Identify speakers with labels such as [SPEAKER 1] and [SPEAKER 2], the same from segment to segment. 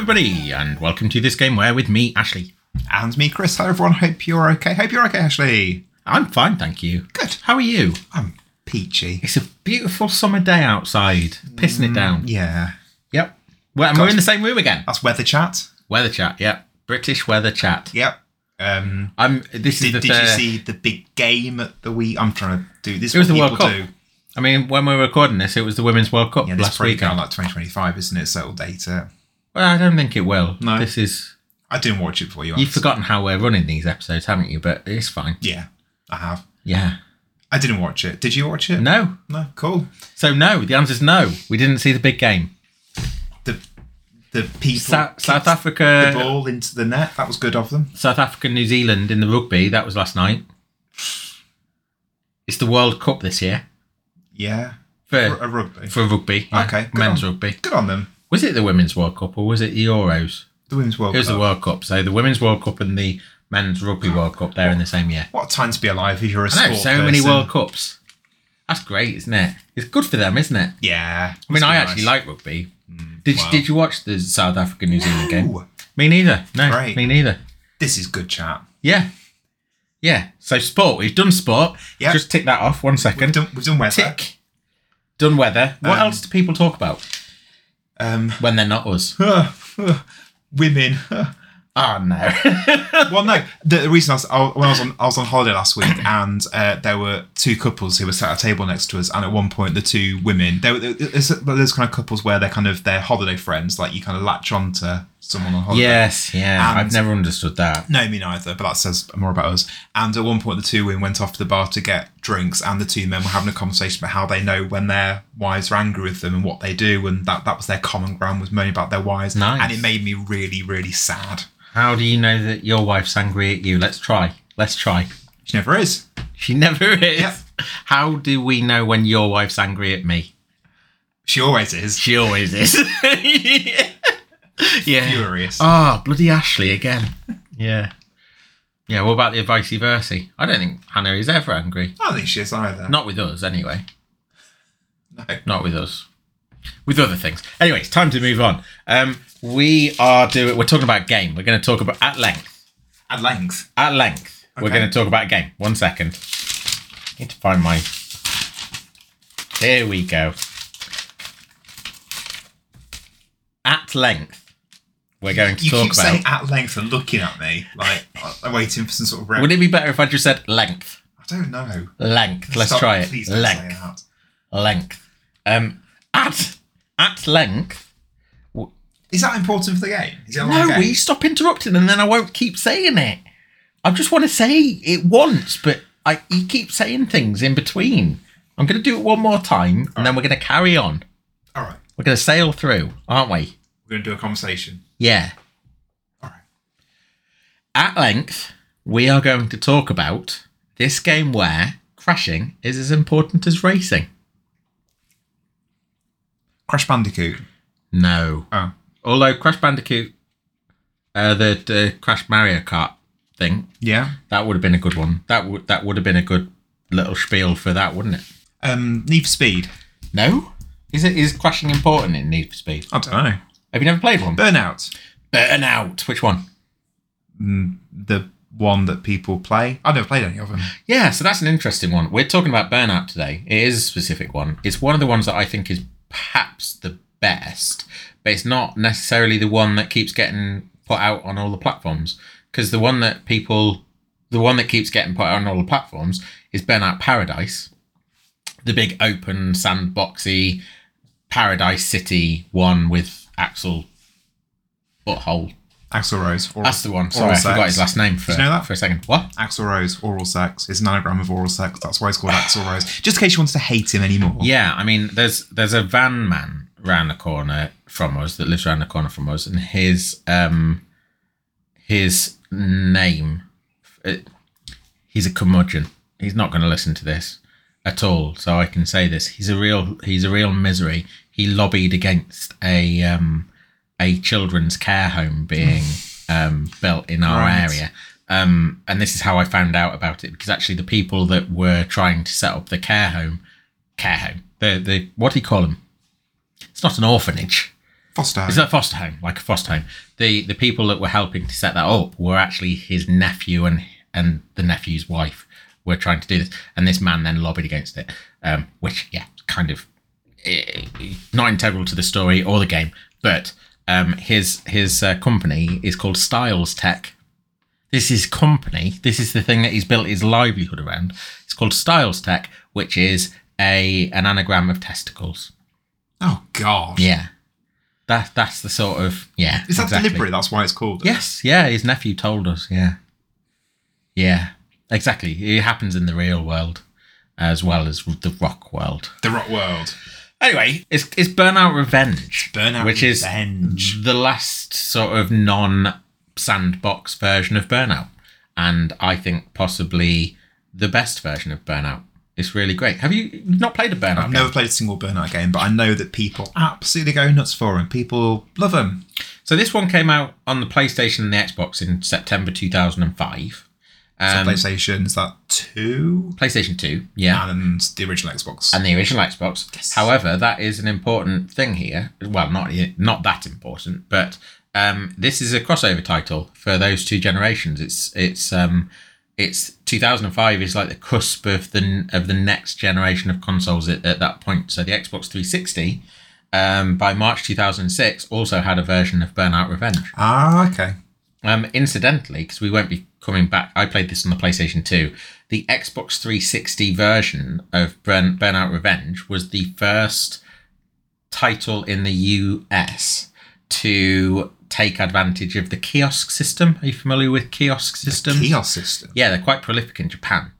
[SPEAKER 1] Everybody, and welcome to this game where with me, Ashley.
[SPEAKER 2] And me, Chris. Hello, everyone. Hope you're okay. Hope you're okay, Ashley.
[SPEAKER 1] I'm fine, thank you.
[SPEAKER 2] Good.
[SPEAKER 1] How are you?
[SPEAKER 2] I'm peachy.
[SPEAKER 1] It's a beautiful summer day outside, pissing it down.
[SPEAKER 2] Yeah.
[SPEAKER 1] Yep. Well, and we're in the same room again.
[SPEAKER 2] That's weather chat.
[SPEAKER 1] Weather chat. Yep. British weather chat.
[SPEAKER 2] Yep. Um,
[SPEAKER 1] I'm. This is
[SPEAKER 2] did
[SPEAKER 1] the
[SPEAKER 2] did you
[SPEAKER 1] third.
[SPEAKER 2] see the big game at the week? I'm trying to do this.
[SPEAKER 1] It was
[SPEAKER 2] what
[SPEAKER 1] the World
[SPEAKER 2] people
[SPEAKER 1] Cup.
[SPEAKER 2] Do.
[SPEAKER 1] I mean, when we were recording this, it was the Women's World Cup
[SPEAKER 2] Yeah, this
[SPEAKER 1] last
[SPEAKER 2] probably
[SPEAKER 1] weekend.
[SPEAKER 2] going like 2025, isn't it? So it'll date it.
[SPEAKER 1] Well, I don't think it will.
[SPEAKER 2] No.
[SPEAKER 1] This is.
[SPEAKER 2] I didn't watch it for you.
[SPEAKER 1] You've forgotten how we're running these episodes, haven't you? But it's fine.
[SPEAKER 2] Yeah, I have.
[SPEAKER 1] Yeah.
[SPEAKER 2] I didn't watch it. Did you watch it?
[SPEAKER 1] No.
[SPEAKER 2] No. Cool.
[SPEAKER 1] So no. The answer is no. We didn't see the big game.
[SPEAKER 2] The the people
[SPEAKER 1] Sa- South
[SPEAKER 2] the
[SPEAKER 1] Africa.
[SPEAKER 2] ball into the net. That was good of them.
[SPEAKER 1] South Africa, New Zealand in the rugby. That was last night. It's the World Cup this year
[SPEAKER 2] Yeah. For
[SPEAKER 1] for
[SPEAKER 2] a rugby.
[SPEAKER 1] for rugby. yeah,
[SPEAKER 2] Okay,
[SPEAKER 1] men's
[SPEAKER 2] on.
[SPEAKER 1] rugby.
[SPEAKER 2] Good on them.
[SPEAKER 1] Was it the Women's World Cup or was it the Euros?
[SPEAKER 2] The Women's World Cup.
[SPEAKER 1] It was
[SPEAKER 2] Cup.
[SPEAKER 1] the World Cup. So the Women's World Cup and the Men's Rugby World Cup. They're in the same year.
[SPEAKER 2] What a time to be alive if you're a
[SPEAKER 1] I know so many. World Cups. That's great, isn't it? It's good for them, isn't it?
[SPEAKER 2] Yeah.
[SPEAKER 1] I mean, I actually like rugby. Did
[SPEAKER 2] wow.
[SPEAKER 1] you, did you watch the South Africa New Zealand game? Me neither. No,
[SPEAKER 2] Great.
[SPEAKER 1] me neither.
[SPEAKER 2] this is good chat.
[SPEAKER 1] Yeah, yeah. So sport. We've done sport.
[SPEAKER 2] Yeah.
[SPEAKER 1] Just tick that off. One second.
[SPEAKER 2] We've done, we've done weather.
[SPEAKER 1] Tick. Done weather. What
[SPEAKER 2] Um,
[SPEAKER 1] else do people talk about
[SPEAKER 2] Um,
[SPEAKER 1] when they're not us?
[SPEAKER 2] women.
[SPEAKER 1] Oh no.
[SPEAKER 2] well, no. The, the reason I was, I, when I was on I was on holiday last week, and uh, there were two couples who were sat at a table next to us, and at one point the two women, there were there's, there's kind of couples where they're kind of their holiday friends, like you kind of latch on to someone on holiday.
[SPEAKER 1] yes, yeah.
[SPEAKER 2] And-
[SPEAKER 1] I've never understood that.
[SPEAKER 2] No, me neither, but that says more about us. And at one point, the two women went off to the bar to get drinks, and the two men were having a conversation about how they know when their wives are angry with them and what they do, and that, that was their common ground was moaning about their wives.
[SPEAKER 1] Nice.
[SPEAKER 2] And it made me really, really sad.
[SPEAKER 1] How do you know that your wife's angry at you? Let's try. Let's try.
[SPEAKER 2] She never is.
[SPEAKER 1] She never is.
[SPEAKER 2] Yep.
[SPEAKER 1] How do we know when your wife's angry at me?
[SPEAKER 2] She always is.
[SPEAKER 1] She always is. yeah.
[SPEAKER 2] Furious.
[SPEAKER 1] Oh, bloody Ashley again. Yeah. Yeah, what about the vice versa? I don't think Hannah is ever angry.
[SPEAKER 2] I don't think she is either.
[SPEAKER 1] Not with us, anyway.
[SPEAKER 2] No.
[SPEAKER 1] Not with us. With other things. Anyway, it's time to move on. Um, we are doing. We're talking about game. We're going to talk about at length.
[SPEAKER 2] At length.
[SPEAKER 1] At length, we're going to talk about game. One second. I need to find my. Here we go. At length, we're going to
[SPEAKER 2] You
[SPEAKER 1] talk
[SPEAKER 2] keep
[SPEAKER 1] about.
[SPEAKER 2] saying at length and looking at me like I'm waiting for some sort of. Rep-
[SPEAKER 1] Would it be better if I just said length?
[SPEAKER 2] I don't know.
[SPEAKER 1] Length. Let's
[SPEAKER 2] Stop-
[SPEAKER 1] try it.
[SPEAKER 2] Please don't
[SPEAKER 1] length.
[SPEAKER 2] say that.
[SPEAKER 1] Length. Um, at at length.
[SPEAKER 2] Is that important for the game? Is it a long
[SPEAKER 1] No,
[SPEAKER 2] game?
[SPEAKER 1] we stop interrupting, and then I won't keep saying it. I just want to say it once, but I you keep saying things in between. I'm going to do it one more time, and then we're going to carry on.
[SPEAKER 2] All right.
[SPEAKER 1] We're going to sail through, aren't we?
[SPEAKER 2] We're going to do a conversation.
[SPEAKER 1] Yeah.
[SPEAKER 2] All right.
[SPEAKER 1] At length, we are going to talk about this game where crashing is as important as racing.
[SPEAKER 2] Crash Bandicoot.
[SPEAKER 1] No.
[SPEAKER 2] Oh.
[SPEAKER 1] Although Crash Bandicoot, uh, the the Crash Mario Kart thing,
[SPEAKER 2] Yeah.
[SPEAKER 1] that would have been a good one. That would that would have been a good little spiel for that, wouldn't it?
[SPEAKER 2] Um, Need for Speed.
[SPEAKER 1] No. Is it is crashing important in Need for Speed?
[SPEAKER 2] I don't know.
[SPEAKER 1] Have you never played one?
[SPEAKER 2] Burnout.
[SPEAKER 1] Burnout. Which one?
[SPEAKER 2] Mm, the one that people play. I've never played any of them.
[SPEAKER 1] Yeah, so that's an interesting one. We're talking about Burnout today. It is a specific one. It's one of the ones that I think is perhaps the best, but it's not necessarily the one that keeps getting put out on all the platforms. Because the one that people, the one that keeps getting put out on all the platforms is Burnout Paradise, the big open sandboxy Paradise City one with Axl Butthole.
[SPEAKER 2] Axl Rose. Oral,
[SPEAKER 1] That's the one. Sorry, I forgot his last name for,
[SPEAKER 2] Did you know that?
[SPEAKER 1] for a second. What?
[SPEAKER 2] Axl Rose, oral sex. It's an anagram of oral sex. That's why it's called Axl Rose. Just in case you wanted to hate him anymore.
[SPEAKER 1] Yeah, I mean, there's there's a van man round the corner from us that lives round the corner from us, and his um his name, it, he's a curmudgeon. He's not going to listen to this at all, so I can say this: he's a real he's a real misery. He lobbied against a um a children's care home being um built in our
[SPEAKER 2] Right.
[SPEAKER 1] area. Um, and this is how I found out about it because actually the people that were trying to set up the care home care home. The the what do you call them? It's not an orphanage.
[SPEAKER 2] Foster. Home.
[SPEAKER 1] It's a foster home, like a foster home. The the people that were helping to set that up were actually his nephew and and the nephew's wife were trying to do this, and this man then lobbied against it, um, which yeah, kind of not integral to the story or the game. But um, his his uh, company is called Styles Tech. This is company. This is the thing that he's built his livelihood around. It's called Styles Tech, which is a an anagram of testicles.
[SPEAKER 2] oh God.
[SPEAKER 1] Yeah. That that's the sort of yeah.
[SPEAKER 2] Is that
[SPEAKER 1] exactly.
[SPEAKER 2] deliberate? That's why it's called.
[SPEAKER 1] Yes, yeah, his nephew told us, yeah. Yeah. Exactly. It happens in the real world as well as the rock world.
[SPEAKER 2] The Rock World.
[SPEAKER 1] Anyway, it's it's Burnout Revenge.
[SPEAKER 2] Burnout
[SPEAKER 1] which
[SPEAKER 2] Revenge.
[SPEAKER 1] is the last sort of non sandbox version of Burnout. And I think possibly the best version of Burnout. It's really great. Have you not played a Burnout?
[SPEAKER 2] I've
[SPEAKER 1] game?
[SPEAKER 2] never played a single Burnout game, but I know that people ah. absolutely go nuts for them. People love them.
[SPEAKER 1] So this one came out on the PlayStation and the Xbox in September 2005. Um,
[SPEAKER 2] PlayStation is that two
[SPEAKER 1] PlayStation 2, yeah.
[SPEAKER 2] and the original Xbox.
[SPEAKER 1] and the original Xbox. However, that is an important thing here. Well, not not that important, but um, this is a crossover title for those two generations. It's it's um, it's 2005 is like the cusp of the of the next generation of consoles at, at that point. So the Xbox 360 um, by March 2006 also had a version of Burnout Revenge.
[SPEAKER 2] ah, okay.
[SPEAKER 1] Um, incidentally, because we won't be coming back, I played this on the PlayStation 2. The Xbox 360 version of Burn, Burnout Revenge was the first title in the US to take advantage of the kiosk system. Are you familiar with kiosk systems?
[SPEAKER 2] Kiosk system.
[SPEAKER 1] Yeah, they're quite prolific in Japan.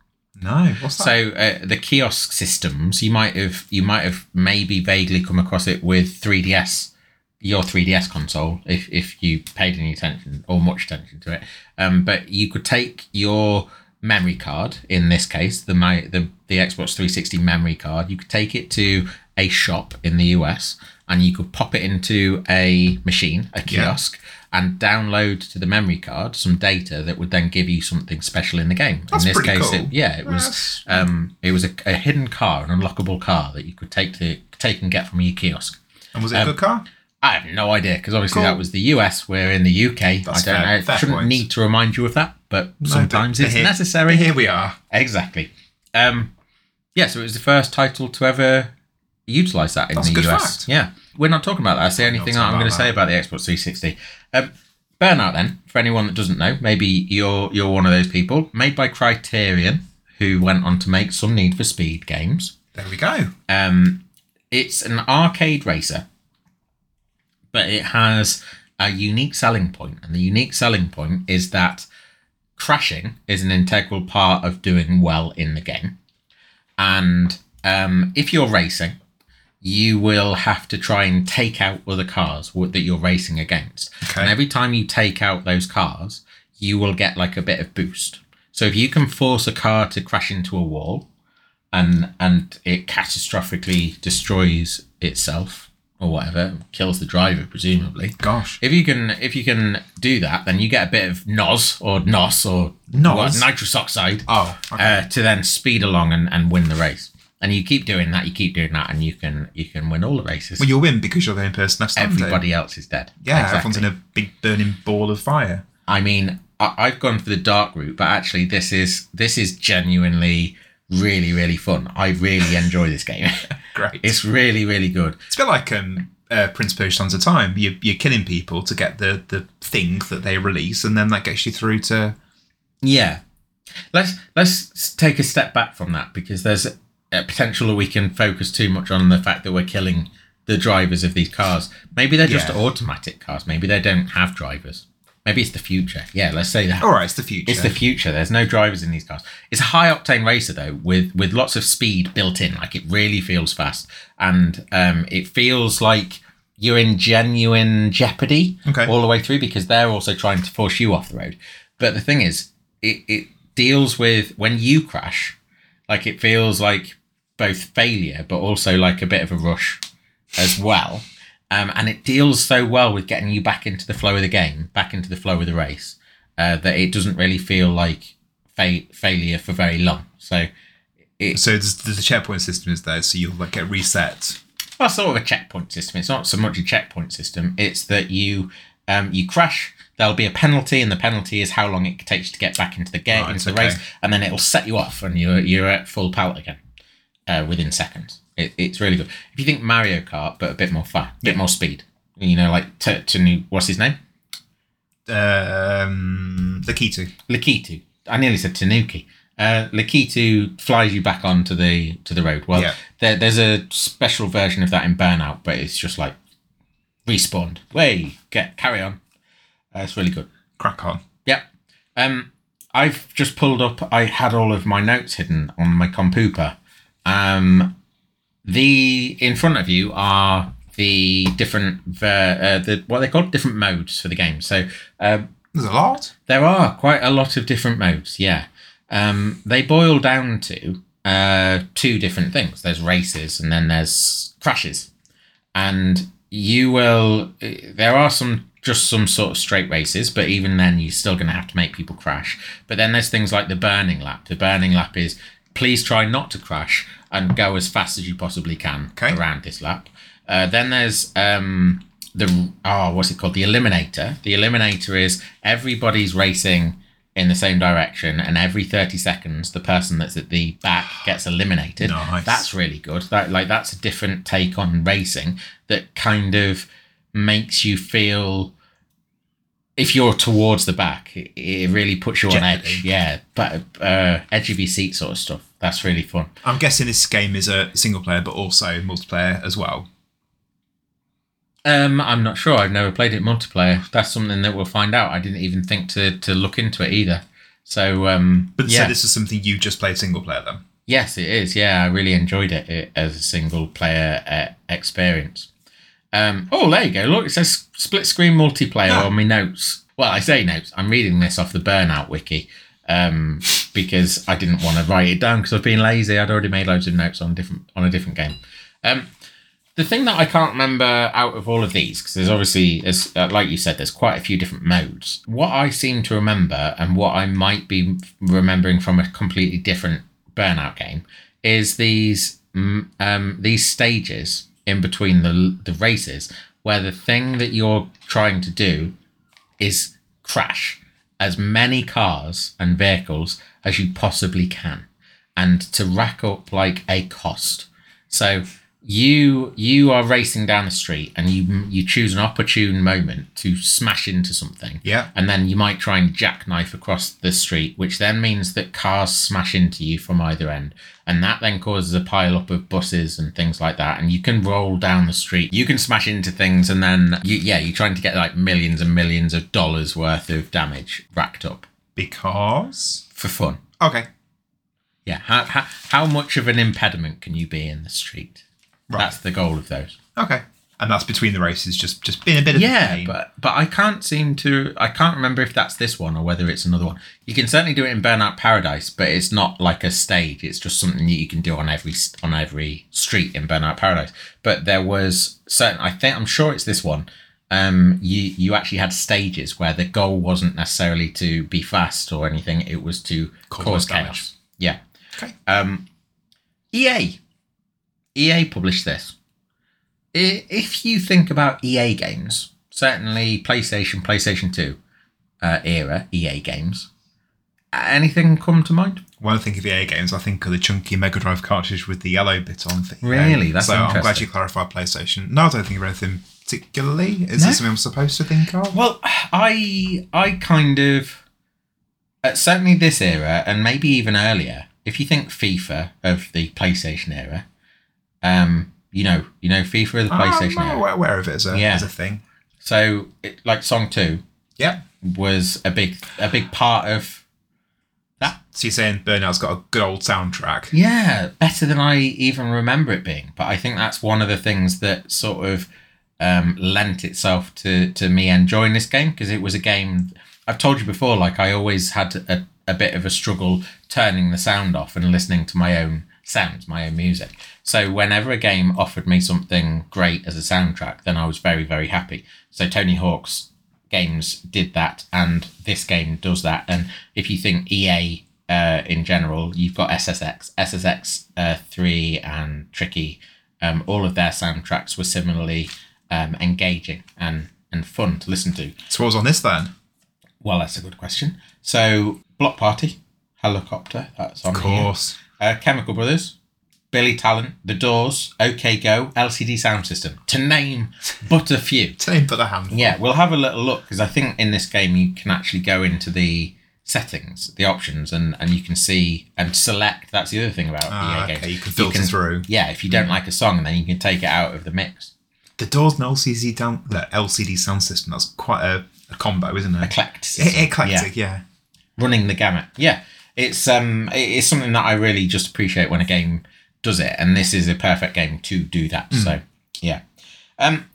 [SPEAKER 2] No, what's that?
[SPEAKER 1] So uh, the kiosk systems, you might have you might have maybe vaguely come across it with 3DS, your 3DS console, if if you paid any attention or much attention to it. Um, but you could take your memory card, in this case, the my the the Xbox 360 memory card, you could take it to a shop in the US and you could pop it into a machine, a
[SPEAKER 2] Yeah.
[SPEAKER 1] kiosk. And download to the memory card some data that would then give you something special in the game.
[SPEAKER 2] That's
[SPEAKER 1] in this
[SPEAKER 2] pretty
[SPEAKER 1] case,
[SPEAKER 2] cool.
[SPEAKER 1] it, yeah, it was um, it was a, a hidden car, an unlockable car that you could take to take and get from your kiosk.
[SPEAKER 2] and was it
[SPEAKER 1] um,
[SPEAKER 2] a good car?
[SPEAKER 1] I have no idea because obviously
[SPEAKER 2] Cool.
[SPEAKER 1] that was the US. We're in the UK.
[SPEAKER 2] That's
[SPEAKER 1] I don't
[SPEAKER 2] fair-
[SPEAKER 1] know.
[SPEAKER 2] fair
[SPEAKER 1] shouldn't
[SPEAKER 2] point.
[SPEAKER 1] need to remind you of that, but
[SPEAKER 2] No,
[SPEAKER 1] sometimes
[SPEAKER 2] but
[SPEAKER 1] it's
[SPEAKER 2] here-
[SPEAKER 1] necessary.
[SPEAKER 2] Here we are.
[SPEAKER 1] Exactly. Um, yeah, so it was the first title to ever utilize that in
[SPEAKER 2] That's a
[SPEAKER 1] the
[SPEAKER 2] good
[SPEAKER 1] US.
[SPEAKER 2] fact.
[SPEAKER 1] Yeah, we're not talking about that. That's the only thing I'm going to say about the Xbox 360. Um, Burnout, then, for anyone that doesn't know, maybe you're you're one of those people. Made by Criterion, who went on to make some Need for Speed games.
[SPEAKER 2] There we go.
[SPEAKER 1] Um, it's an arcade racer, but it has a unique selling point, and the unique selling point is that crashing is an integral part of doing well in the game. And um, if you're racing, you will have to try and take out other cars that you're racing against.
[SPEAKER 2] Okay.
[SPEAKER 1] And every time you take out those cars, you will get like a bit of boost. So if you can force a car to crash into a wall, and and it catastrophically destroys itself or whatever, kills the driver presumably.
[SPEAKER 2] Gosh.
[SPEAKER 1] If you can if you can do that, then you get a bit of NOS or NOS or
[SPEAKER 2] NOS?
[SPEAKER 1] what, nitrous oxide
[SPEAKER 2] Oh, okay.
[SPEAKER 1] uh, to then speed along and, and win the race. And you keep doing that, you keep doing that, and you can you can win all the races.
[SPEAKER 2] well, you'll win because you're the only person left.
[SPEAKER 1] Everybody else is dead.
[SPEAKER 2] Yeah,
[SPEAKER 1] Exactly.
[SPEAKER 2] everyone's in a big burning ball of fire.
[SPEAKER 1] I mean, I, I've gone for the dark route, but actually, this is this is genuinely really really fun. I really enjoy this game.
[SPEAKER 2] Great.
[SPEAKER 1] it's really really good.
[SPEAKER 2] It's a bit like um, uh, Prince Persia of Time. You, you're killing people to get the, the thing that they release, and then that gets you through to.
[SPEAKER 1] Yeah. Let's let's take a step back from that because there's a potential that we can focus too much on the fact that we're killing the drivers of these cars. Maybe they're just
[SPEAKER 2] Yeah.
[SPEAKER 1] automatic cars. Maybe they don't have drivers. Maybe it's the future. Yeah, let's say that.
[SPEAKER 2] All right, it's the future.
[SPEAKER 1] It's the future. There's no drivers in these cars. It's a high octane racer though, with with lots of speed built in. Like it really feels fast, and um, it feels like you're in genuine jeopardy
[SPEAKER 2] Okay.
[SPEAKER 1] all the way through because they're also trying to force you off the road. But the thing is, it it deals with when you crash, like it feels like both failure but also like a bit of a rush as well. Um, and it deals so well with getting you back into the flow of the game, back into the flow of the race, uh, that it doesn't really feel like fa- failure for very long. So,
[SPEAKER 2] so there's, there's a checkpoint system is there, so you'll like get reset
[SPEAKER 1] well, sort of a checkpoint system. It's not so much a checkpoint system. It's that you um, you crash. There'll be a penalty, and the penalty is how long it takes to get back into the game,
[SPEAKER 2] Right,
[SPEAKER 1] into the
[SPEAKER 2] okay.
[SPEAKER 1] race, and then it'll set you off, and you're you're at full pelt again uh, within seconds. It, it's really good. If you think Mario Kart, but a bit more fun, bit
[SPEAKER 2] Yeah.
[SPEAKER 1] more speed. You know, like to, to new, what's his name?
[SPEAKER 2] Um, to.
[SPEAKER 1] Lakitu. I nearly said Tanuki. Uh, Lakitu flies you back onto the to the road. Well,
[SPEAKER 2] Yeah.
[SPEAKER 1] there, there's a special version of that in Burnout, but it's just like respawned. Way, get carry on. Uh, it's really good.
[SPEAKER 2] Crack on.
[SPEAKER 1] Yep. Um, I've just pulled up. I had all of my notes hidden on my computer. Um, the in front of you are the different ver, uh, the what they call different modes for the game. So um,
[SPEAKER 2] There's a lot.
[SPEAKER 1] there are quite a lot of different modes, yeah. Um, they boil down to uh, two different things. There's races and then there's crashes. And you will, there are some, just some sort of straight races, but even then you're still going to have to make people crash. But then there's things like the burning lap. The burning lap is please try not to crash and go as fast as you possibly can
[SPEAKER 2] Okay.
[SPEAKER 1] around this lap. Uh, then there's um, the oh, what's it called? The eliminator. The eliminator is everybody's racing in the same direction, and every thirty seconds, the person that's at the back gets eliminated.
[SPEAKER 2] Nice.
[SPEAKER 1] That's really good. That like that's a different take on racing that kind of makes you feel. If you're towards the back, it, it really puts you on edge. Yeah, but uh, edge of your seat sort of stuff. That's really fun.
[SPEAKER 2] I'm guessing this game is a single player, but also multiplayer as well.
[SPEAKER 1] Um, I'm not sure. I've never played it multiplayer. That's something that we'll find out. I didn't even think to to look into it either. So, um,
[SPEAKER 2] But
[SPEAKER 1] yeah,
[SPEAKER 2] so this is something you just played single player then.
[SPEAKER 1] yes, it is. Yeah, I really enjoyed it, it as a single player uh, experience. Um, oh, there you go. Look, it says split screen multiplayer
[SPEAKER 2] Ah.
[SPEAKER 1] on my notes. Well, I say notes. I'm reading this off the Burnout wiki um, because I didn't want to write it down because I've been lazy. I'd already made loads of notes on different on a different game. Um, the thing that I can't remember out of all of these, because there's obviously, as uh, like you said, there's quite a few different modes. What I seem to remember, and what I might be remembering from a completely different Burnout game, is these um, these stages in between the the races where the thing that you're trying to do is crash as many cars and vehicles as you possibly can and to rack up like a cost. So you you are racing down the street and you you choose an opportune moment to smash into something.
[SPEAKER 2] Yeah.
[SPEAKER 1] and then you might try and jackknife across the street which then means that cars smash into you from either end. And that then causes a pile up of buses and things like that. And you can roll down the street. You can smash into things and then you, yeah you're trying to get like millions and millions of dollars worth of damage racked up.
[SPEAKER 2] Because.
[SPEAKER 1] for fun.
[SPEAKER 2] Okay.
[SPEAKER 1] yeah. How, how, how much of an impediment can you be in the street
[SPEAKER 2] Right.
[SPEAKER 1] that's the goal of those.
[SPEAKER 2] Okay. And that's between the races, just just being a bit of a
[SPEAKER 1] yeah but but i can't seem to i can't remember if that's this one or whether it's another one. You can certainly do it in burnout paradise but it's not like a stage. It's just something that you can do on every on every street in burnout paradise. But there was certain i think i'm sure it's this one. Um you you actually had stages where the goal wasn't necessarily to be fast or anything. It was to
[SPEAKER 2] Cause
[SPEAKER 1] cause, chaos. Yeah.
[SPEAKER 2] Okay.
[SPEAKER 1] um ea ea published this if you think about EA games, certainly PlayStation, PlayStation 2 uh, era EA games, anything come to mind?
[SPEAKER 2] When I think of EA games, I think of the chunky Mega Drive cartridge with the yellow bit on. EA.
[SPEAKER 1] Really? That's
[SPEAKER 2] so. I'm glad you clarified PlayStation. No, I don't think of anything particularly. Is
[SPEAKER 1] No?
[SPEAKER 2] this something I'm supposed to think of?
[SPEAKER 1] Well, I I kind of uh, certainly this era and maybe even earlier. If you think FIFA of the PlayStation era, um, you know, you know FIFA the PlayStation
[SPEAKER 2] I'm
[SPEAKER 1] era.
[SPEAKER 2] aware, aware of it as a,
[SPEAKER 1] Yeah.
[SPEAKER 2] as a thing.
[SPEAKER 1] So, it, like Song Two
[SPEAKER 2] Yeah.
[SPEAKER 1] was a big a big part of that
[SPEAKER 2] So you're saying Burnout's got a good old soundtrack?
[SPEAKER 1] Yeah, better than I even remember it being. But I think that's one of the things that sort of um, lent itself to to me enjoying this game because it was a game. I've told you before, like I always had a, a bit of a struggle turning the sound off and listening to my own sounds, my own music. So whenever a game offered me something great as a soundtrack, then I was very very happy. So Tony Hawk's games did that, and this game does that. And if you think EA uh, in general, you've got SSX, SSX uh, three, and Tricky um, all of their soundtracks were similarly um, engaging and and fun to listen to.
[SPEAKER 2] So what was on this then?
[SPEAKER 1] Well, that's a good question. So, Bloc Party, Helicopter, that's on
[SPEAKER 2] Of
[SPEAKER 1] here. Uh, Chemical Brothers, Billy Talent, The Doors, OK Go, LCD Soundsystem, to name but a few.
[SPEAKER 2] To name but a handful.
[SPEAKER 1] Yeah, we'll have a little look because I think in this game you can actually go into the settings, the options, and, and you can see and select. That's the other thing about
[SPEAKER 2] Ah,
[SPEAKER 1] EA
[SPEAKER 2] okay,
[SPEAKER 1] games.
[SPEAKER 2] you can filter through.
[SPEAKER 1] Yeah, if you don't like a song, then you can take it out of the mix.
[SPEAKER 2] The Doors and LCD down the LCD sound system. That's quite a, a combo, isn't it?
[SPEAKER 1] Eclecticism.
[SPEAKER 2] E- Eclectic, yeah.
[SPEAKER 1] running the gamut. Yeah, it's um, it's something that I really just appreciate when a game does it, and this is a perfect game to do that. So yeah. Um,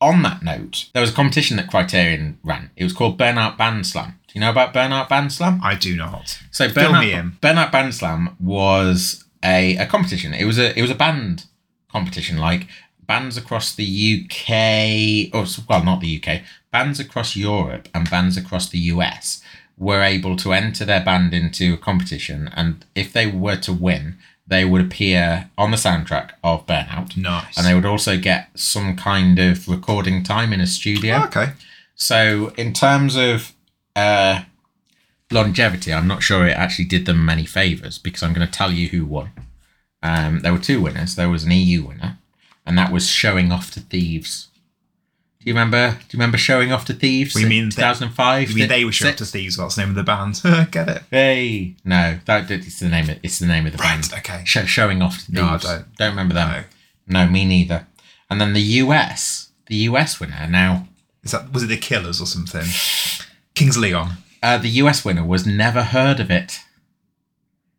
[SPEAKER 1] on that note, there was a competition that Criterion ran. It was called Burnout Band Slam. Do you know about Burnout Band Slam?
[SPEAKER 2] I do not.
[SPEAKER 1] So
[SPEAKER 2] Fill
[SPEAKER 1] Burnout,
[SPEAKER 2] me in.
[SPEAKER 1] Burnout Band Slam was a, a competition. It was a it was a band competition, like bands across the UK, or well, not the UK, bands across Europe and bands across the US were able to enter their band into a competition, and if they were to win, they would appear on the soundtrack of Burnout,
[SPEAKER 2] Nice.
[SPEAKER 1] and they would also get some kind of recording time in a studio.
[SPEAKER 2] Oh, okay.
[SPEAKER 1] So in terms of uh, longevity, I'm not sure it actually did them many favors because I'm going to tell you who won. Um, there were two winners. There was an EU winner, and that was Showing Off to Thieves. Do you remember? Do you remember Showing Off to Thieves?
[SPEAKER 2] We
[SPEAKER 1] in
[SPEAKER 2] mean they-
[SPEAKER 1] 2005.
[SPEAKER 2] You mean they were sure up to Thieves? What's the name of the band? Get it?
[SPEAKER 1] Hey, no, that it's the name. Of, it's the name of the
[SPEAKER 2] Right,
[SPEAKER 1] band.
[SPEAKER 2] okay.
[SPEAKER 1] Sh- showing Off to Thieves.
[SPEAKER 2] No, I don't.
[SPEAKER 1] Don't remember them.
[SPEAKER 2] No.
[SPEAKER 1] No, me neither. And then the US, the US winner. Now,
[SPEAKER 2] Is that was it the Killers or something? Kings Leon.
[SPEAKER 1] uh, the US winner was Never Heard of It.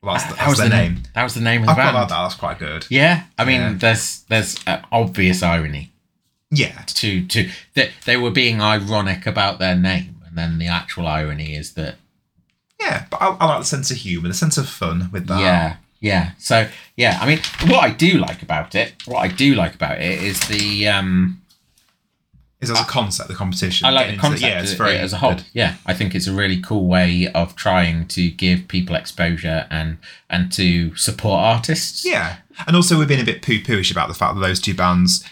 [SPEAKER 2] Well, that's,
[SPEAKER 1] Uh,
[SPEAKER 2] that's their
[SPEAKER 1] the
[SPEAKER 2] name.
[SPEAKER 1] That was the name of the
[SPEAKER 2] quite
[SPEAKER 1] band.
[SPEAKER 2] that. That's quite good.
[SPEAKER 1] Yeah, I mean,
[SPEAKER 2] Yeah.
[SPEAKER 1] there's there's an obvious irony
[SPEAKER 2] Yeah.
[SPEAKER 1] to to that they were being ironic about their name, and then the actual irony is that
[SPEAKER 2] Yeah, but I, I like the sense of humour, the sense of fun with that.
[SPEAKER 1] yeah, yeah. So yeah, I mean, what I do like about it, what I do like about it is the um,
[SPEAKER 2] Is as a concept, the competition.
[SPEAKER 1] I like the concept
[SPEAKER 2] yeah, it's
[SPEAKER 1] as-
[SPEAKER 2] very
[SPEAKER 1] as a whole.
[SPEAKER 2] good.
[SPEAKER 1] Yeah, I think it's a really cool way of trying to give people exposure and and to support artists.
[SPEAKER 2] Yeah, and also we've been a bit poo-pooish about the fact that those two bands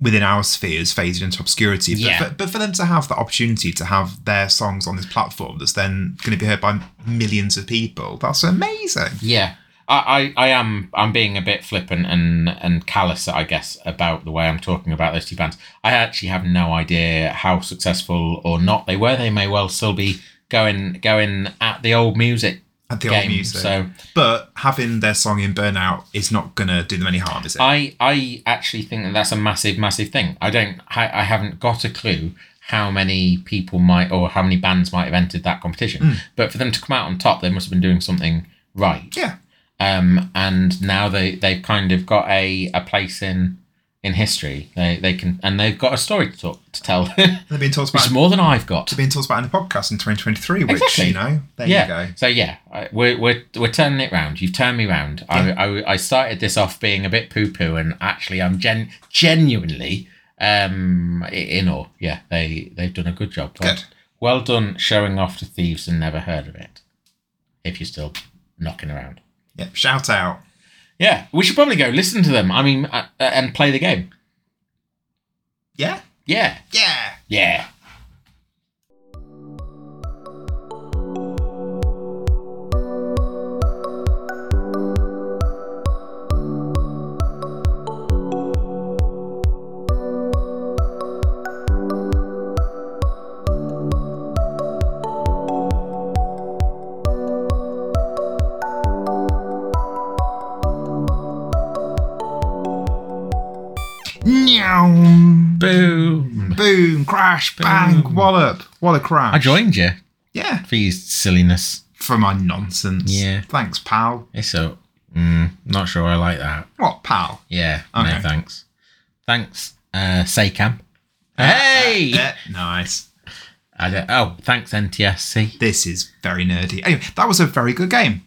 [SPEAKER 2] within our spheres faded into obscurity. But,
[SPEAKER 1] Yeah.
[SPEAKER 2] for, but for them to have the opportunity to have their songs on this platform that's then going to be heard by millions of people, that's amazing.
[SPEAKER 1] Yeah. I, I, I am I'm being a bit flippant and and callous, I guess, about the way I'm talking about those two bands. I actually have no idea how successful or not they were. They may well still be going going at the old music
[SPEAKER 2] At the
[SPEAKER 1] game.
[SPEAKER 2] old music.
[SPEAKER 1] So
[SPEAKER 2] But having their song in Burnout is not going to do them any harm, is it?
[SPEAKER 1] I I actually think that that's a massive massive thing. I don't I, I haven't got a clue how many people might or how many bands might have entered that competition. But for them to come out on top, they must have been doing something right.
[SPEAKER 2] yeah.
[SPEAKER 1] um, and now they they've kind of got a, a place in in history. They they can and they've got a story to talk to tell,
[SPEAKER 2] They've been talked about.
[SPEAKER 1] is more than I've got.
[SPEAKER 2] They've been talked about in the podcast in 2023, which
[SPEAKER 1] Exactly.
[SPEAKER 2] you know, there
[SPEAKER 1] yeah.
[SPEAKER 2] you go.
[SPEAKER 1] So yeah, I- we're we're we're turning it round. You've turned me round. I, I I started this off being a bit poo poo, and actually I'm gen genuinely um in awe. Yeah, they they've done a good job. Well,
[SPEAKER 2] Good.
[SPEAKER 1] well done showing off to thieves and never heard of it. If you're still knocking around.
[SPEAKER 2] Yeah, shout out.
[SPEAKER 1] Yeah, we should probably go listen to them. I mean, uh, uh, and play the game.
[SPEAKER 2] Yeah,
[SPEAKER 1] Yeah,
[SPEAKER 2] yeah.
[SPEAKER 1] yeah.
[SPEAKER 2] Wallop. What a crash.
[SPEAKER 1] I joined you
[SPEAKER 2] Yeah,
[SPEAKER 1] for your silliness.
[SPEAKER 2] for my nonsense.
[SPEAKER 1] Yeah.
[SPEAKER 2] Thanks, pal.
[SPEAKER 1] It's so. Mm, not sure I like that.
[SPEAKER 2] What, pal?
[SPEAKER 1] Yeah.
[SPEAKER 2] Okay.
[SPEAKER 1] No thanks. Thanks, uh, SECAM. Hey.
[SPEAKER 2] Yeah, nice.
[SPEAKER 1] I don't, oh, thanks NTSC.
[SPEAKER 2] This is very nerdy. Anyway, that was a very good game.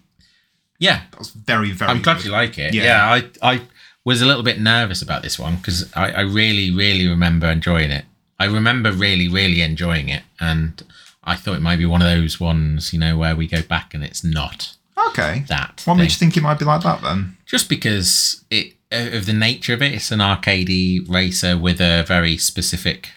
[SPEAKER 1] Yeah,
[SPEAKER 2] That was very, very
[SPEAKER 1] I'm glad
[SPEAKER 2] good.
[SPEAKER 1] you like it.
[SPEAKER 2] Yeah.
[SPEAKER 1] Yeah, I I was a little bit nervous about this one because I, I really really remember enjoying it. I remember really really enjoying it, and I thought it might be one of those ones, you know, where we go back and it's not
[SPEAKER 2] Okay.
[SPEAKER 1] that.
[SPEAKER 2] What
[SPEAKER 1] thing.
[SPEAKER 2] made you think it might be like that then?
[SPEAKER 1] Just because it of the nature of it, it's an arcadey racer with a very specific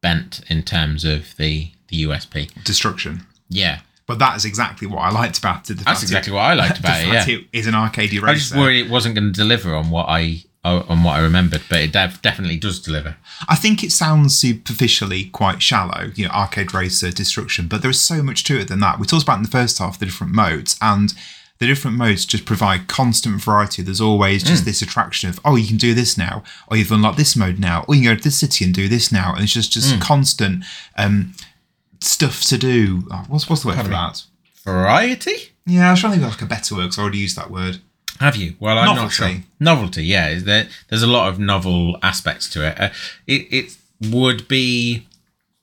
[SPEAKER 1] bent in terms of the the USP.
[SPEAKER 2] Destruction.
[SPEAKER 1] Yeah,
[SPEAKER 2] But that is exactly what I liked about it.
[SPEAKER 1] That's exactly what I liked about it. Yeah,
[SPEAKER 2] it is an arcade racer.
[SPEAKER 1] I just worried it wasn't going to deliver on what I on what I remembered, but it def- definitely does deliver.
[SPEAKER 2] I think it sounds superficially quite shallow, you know, arcade racer destruction, but there is so much to it than that. We talked about in the first half the different modes, and the different modes just provide constant variety. There's always just this attraction of, oh, you can do this now, or you've unlocked this mode now, or you can go to this city and do this now, and it's just just constant um, stuff to do. Oh, what's what's the word for that?
[SPEAKER 1] Variety?
[SPEAKER 2] Yeah, I was trying to think of like a better word because I already used that word.
[SPEAKER 1] Have you? Well, I'm not
[SPEAKER 2] Novelty.
[SPEAKER 1] sure. Novelty, yeah. There, there's a lot of novel aspects to it. Uh, it. It would be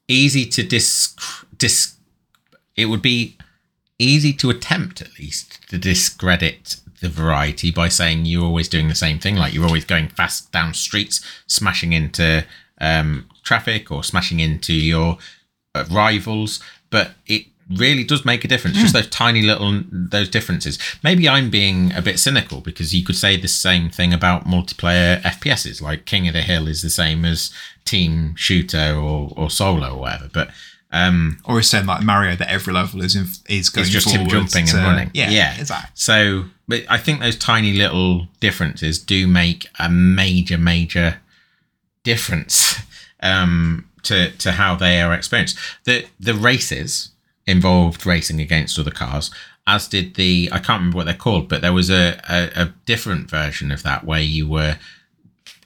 [SPEAKER 1] easy to dis, dis. It would be easy to attempt, at least, to discredit the variety by saying you're always doing the same thing. Like you're always going fast down streets, smashing into um, traffic or smashing into your uh, rivals. But it really does make a difference. Just those tiny little those differences. Maybe I'm being a bit cynical because you could say the same thing about multiplayer FPSs. Like King of the Hill is the same as team shooter or, or solo or whatever. But um,
[SPEAKER 2] Or is saying like Mario that every level is in, is going
[SPEAKER 1] it's just him jumping
[SPEAKER 2] to-
[SPEAKER 1] and running.
[SPEAKER 2] Yeah,
[SPEAKER 1] yeah,
[SPEAKER 2] exactly.
[SPEAKER 1] So, but I think those tiny little differences do make a major, major difference um, to to how they are experienced. The the races involved racing against other cars, as did the I can't remember what they're called, but there was a, a, a different version of that where you were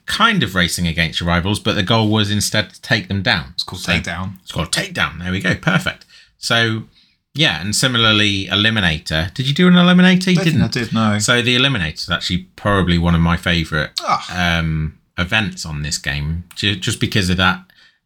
[SPEAKER 1] kind of racing against your rivals, but the goal was instead to take them down.
[SPEAKER 2] It's called
[SPEAKER 1] So-
[SPEAKER 2] Takedown.
[SPEAKER 1] it's called Takedown. There we go. Perfect. So, yeah, and similarly, Eliminator. Did you do an Eliminator? You
[SPEAKER 2] I
[SPEAKER 1] didn't.
[SPEAKER 2] I did, no.
[SPEAKER 1] So the Eliminator is actually probably one of my favourite
[SPEAKER 2] Ah.
[SPEAKER 1] um, events on this game, just because of that.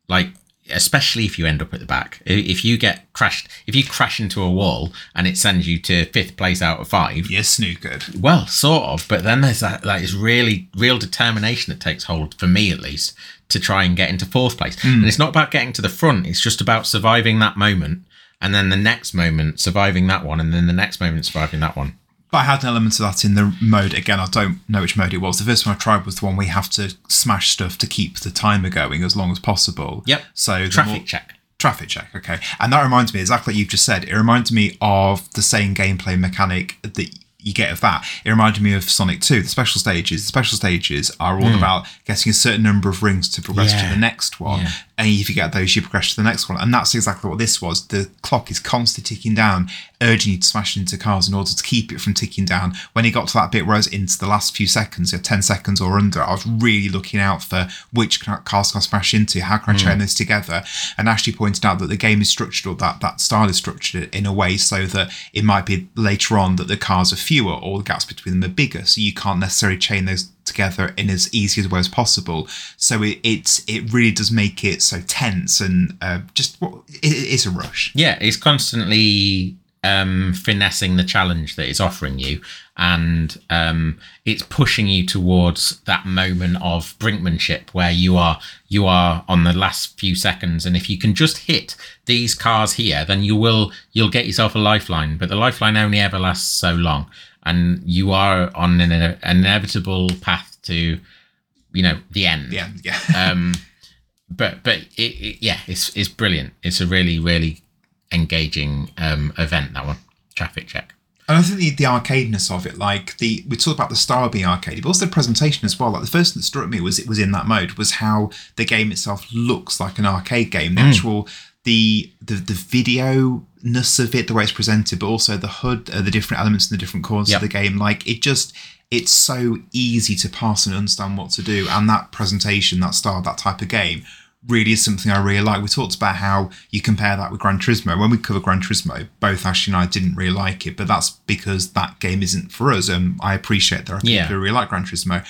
[SPEAKER 1] Like, especially if you end up at the back, if you get crashed, if you crash into a wall and it sends you to fifth place out of five,
[SPEAKER 2] You're snookered.
[SPEAKER 1] well, sort of, but then there's that like this really real determination that takes hold for me at least to try and get into fourth place. Hmm. And it's not about getting to the front; it's just about surviving that moment, and then the next moment surviving that one, and then the next moment surviving that one.
[SPEAKER 2] But I had an element of that in the mode. Again, I don't know which mode it was. The first one I tried was the one we have to smash stuff to keep the timer going as long as possible.
[SPEAKER 1] Yep.
[SPEAKER 2] So
[SPEAKER 1] Traffic
[SPEAKER 2] more-
[SPEAKER 1] check.
[SPEAKER 2] Traffic check, okay. And that reminds me, exactly like you've just said, it reminds me of the same gameplay mechanic that you get of that. It reminded me of Sonic 2, the special stages. The special stages are all hmm. about getting a certain number of rings to progress
[SPEAKER 1] Yeah.
[SPEAKER 2] to the next one.
[SPEAKER 1] Yeah.
[SPEAKER 2] And if you get those, you progress to the next one. And that's exactly what this was. The clock is constantly ticking down, urging you to smash into cars in order to keep it from ticking down. When it got to that bit where I was into the last few seconds, you know, 10 seconds or under, I was really looking out for which cars can I smash into, how can I chain hmm. this together. And Ashley pointed out that the game is structured, or that, that style is structured in a way so that it might be later on that the cars are fewer or the gaps between them are bigger. So you can't necessarily chain those together in as easy a way as possible. So it it, it really does make it so tense and uh, just it, it is a rush.
[SPEAKER 1] Yeah, it's constantly um, finessing the challenge that it's offering you, and um, it's pushing you towards that moment of brinkmanship where you are you are on the last few seconds, and if you can just hit these cars here, then you will you'll get yourself a lifeline. But the lifeline only ever lasts so long, and you are on an, an inevitable path to you know the end
[SPEAKER 2] Yeah, yeah.
[SPEAKER 1] um but but it, it, yeah it's it's brilliant it's a really really engaging um event that one traffic check
[SPEAKER 2] And I think the, the arcadeness of it, like the we talked about the style being arcade, but also the presentation as well. Like the first thing that struck me was it was in that mode was how the game itself looks like an arcade game. The actual the the the video ness of it, the way it's presented, but also the HUD, uh, the different elements in the different corners
[SPEAKER 1] Yep.
[SPEAKER 2] of the game. Like it just it's so easy to pass and understand what to do. And that presentation, that style, that type of game really is something I really like. We talked about how you compare that with Gran Turismo. When we covered Gran Turismo, both Ashley and I didn't really like it, but that's because that game isn't for us. And I appreciate there are people
[SPEAKER 1] Yeah.
[SPEAKER 2] who really like Gran Turismo.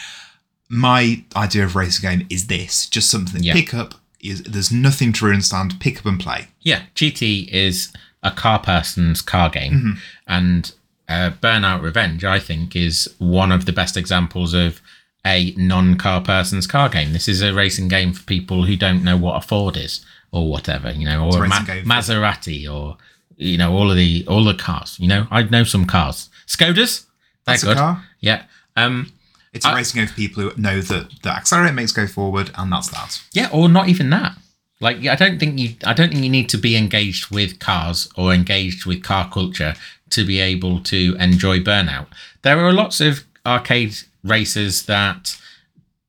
[SPEAKER 2] My idea of racing game is this just something
[SPEAKER 1] Yeah.
[SPEAKER 2] pick up. Is, there's nothing to understand. Pick up and play.
[SPEAKER 1] yeah gt is a car person's car game
[SPEAKER 2] Mm-hmm.
[SPEAKER 1] and uh, burnout revenge i think is one of the best examples of a non-car person's car game this is a racing game for people who don't know what a ford is or whatever you know or a Ma- maserati or you know all of the all the cars you know i know some cars skodas they're
[SPEAKER 2] That's a
[SPEAKER 1] good
[SPEAKER 2] car.
[SPEAKER 1] Yeah. Um,
[SPEAKER 2] It's a
[SPEAKER 1] I-
[SPEAKER 2] racing game for people who know that the accelerator makes go forward, and that's that.
[SPEAKER 1] Yeah, or not even that. Like, I don't think you, I don't think you need to be engaged with cars or engaged with car culture to be able to enjoy Burnout. There are lots of arcade races that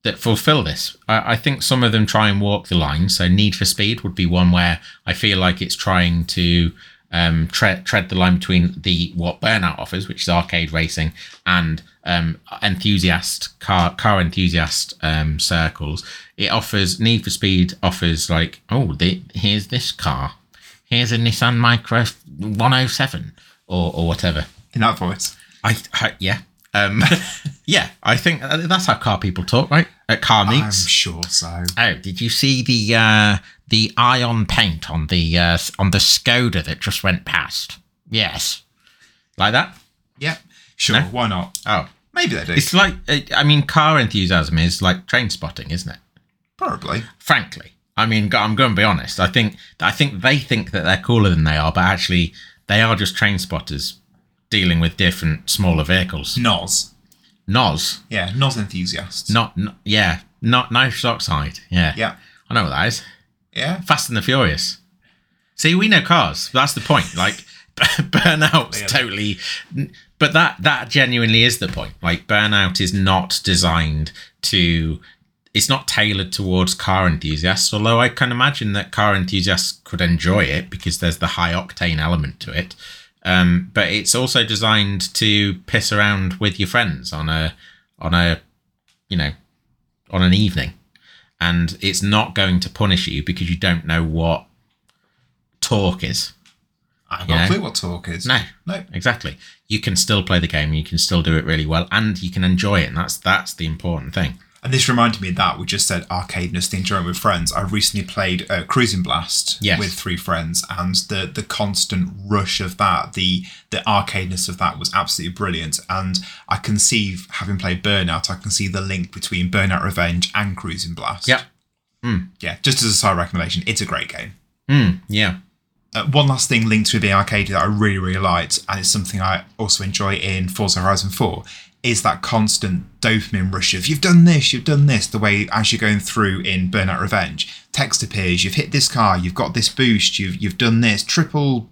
[SPEAKER 1] that fulfill this. I, I think some of them try and walk the line. So, Need for Speed would be one where I feel like it's trying to um, tread tread the line between the what Burnout offers, which is arcade racing, and um, enthusiast car car enthusiast um, circles. It offers Need for Speed offers like oh the, here's this car, here's a Nissan Micra 107 or or whatever.
[SPEAKER 2] In that voice,
[SPEAKER 1] I, I yeah. Um, yeah, I think that's how car people talk, right? At car meets.
[SPEAKER 2] I'm sure so.
[SPEAKER 1] Oh, did you see the uh, the ion paint on the uh, on the Skoda that just went past? Yes, like that.
[SPEAKER 2] Yep, sure.
[SPEAKER 1] No?
[SPEAKER 2] Why not?
[SPEAKER 1] Oh,
[SPEAKER 2] Maybe they do.
[SPEAKER 1] it's like uh, I mean, car enthusiasm is like train spotting, isn't it?
[SPEAKER 2] Probably.
[SPEAKER 1] Frankly, I mean, I'm going to be honest. I think I think they think that they're cooler than they are, but actually, they are just train spotters dealing with different smaller vehicles.
[SPEAKER 2] Nos.
[SPEAKER 1] Nos,
[SPEAKER 2] Yeah, Nos enthusiasts.
[SPEAKER 1] not n- yeah, not nitrous oxide. Yeah,
[SPEAKER 2] Yeah.
[SPEAKER 1] I know what that is.
[SPEAKER 2] Yeah.
[SPEAKER 1] Fast and the Furious. See, we know cars. That's the point. Like Burnout's
[SPEAKER 2] Clearly.
[SPEAKER 1] totally, but that that genuinely is the point. Like Burnout is not designed to. It's not tailored towards car enthusiasts. Although I can imagine that car enthusiasts could enjoy it because there's the high octane element to it. Um, but it's also designed to piss around with your friends on a on a you know on an evening and it's not going to punish you because you don't know what torque is.
[SPEAKER 2] I've
[SPEAKER 1] Yeah.
[SPEAKER 2] got a clue what torque is.
[SPEAKER 1] No,
[SPEAKER 2] No.
[SPEAKER 1] exactly. You can still play the game, you can still do it really well, and you can enjoy it, and that's that's the important thing.
[SPEAKER 2] And this reminded me of that we just said arcadeness, the enjoyment with friends. I recently played uh, Cruis'n Blast
[SPEAKER 1] Yes.
[SPEAKER 2] with three friends, and the the constant rush of that, the the arcadeness of that was absolutely brilliant. And I can see, having played Burnout, I can see the link between Burnout Revenge and Cruis'n Blast.
[SPEAKER 1] Yep.
[SPEAKER 2] Yeah, just as a side recommendation, it's a great game.
[SPEAKER 1] Mm, yeah.
[SPEAKER 2] Uh, one last thing linked to the arcade that I really, really liked, and it's something I also enjoy in Forza Horizon 4, is that constant dopamine rush of you've done this, you've done this. The way as you're going through in Burnout Revenge, text appears, you've hit this car, you've got this boost, you've you've done this, triple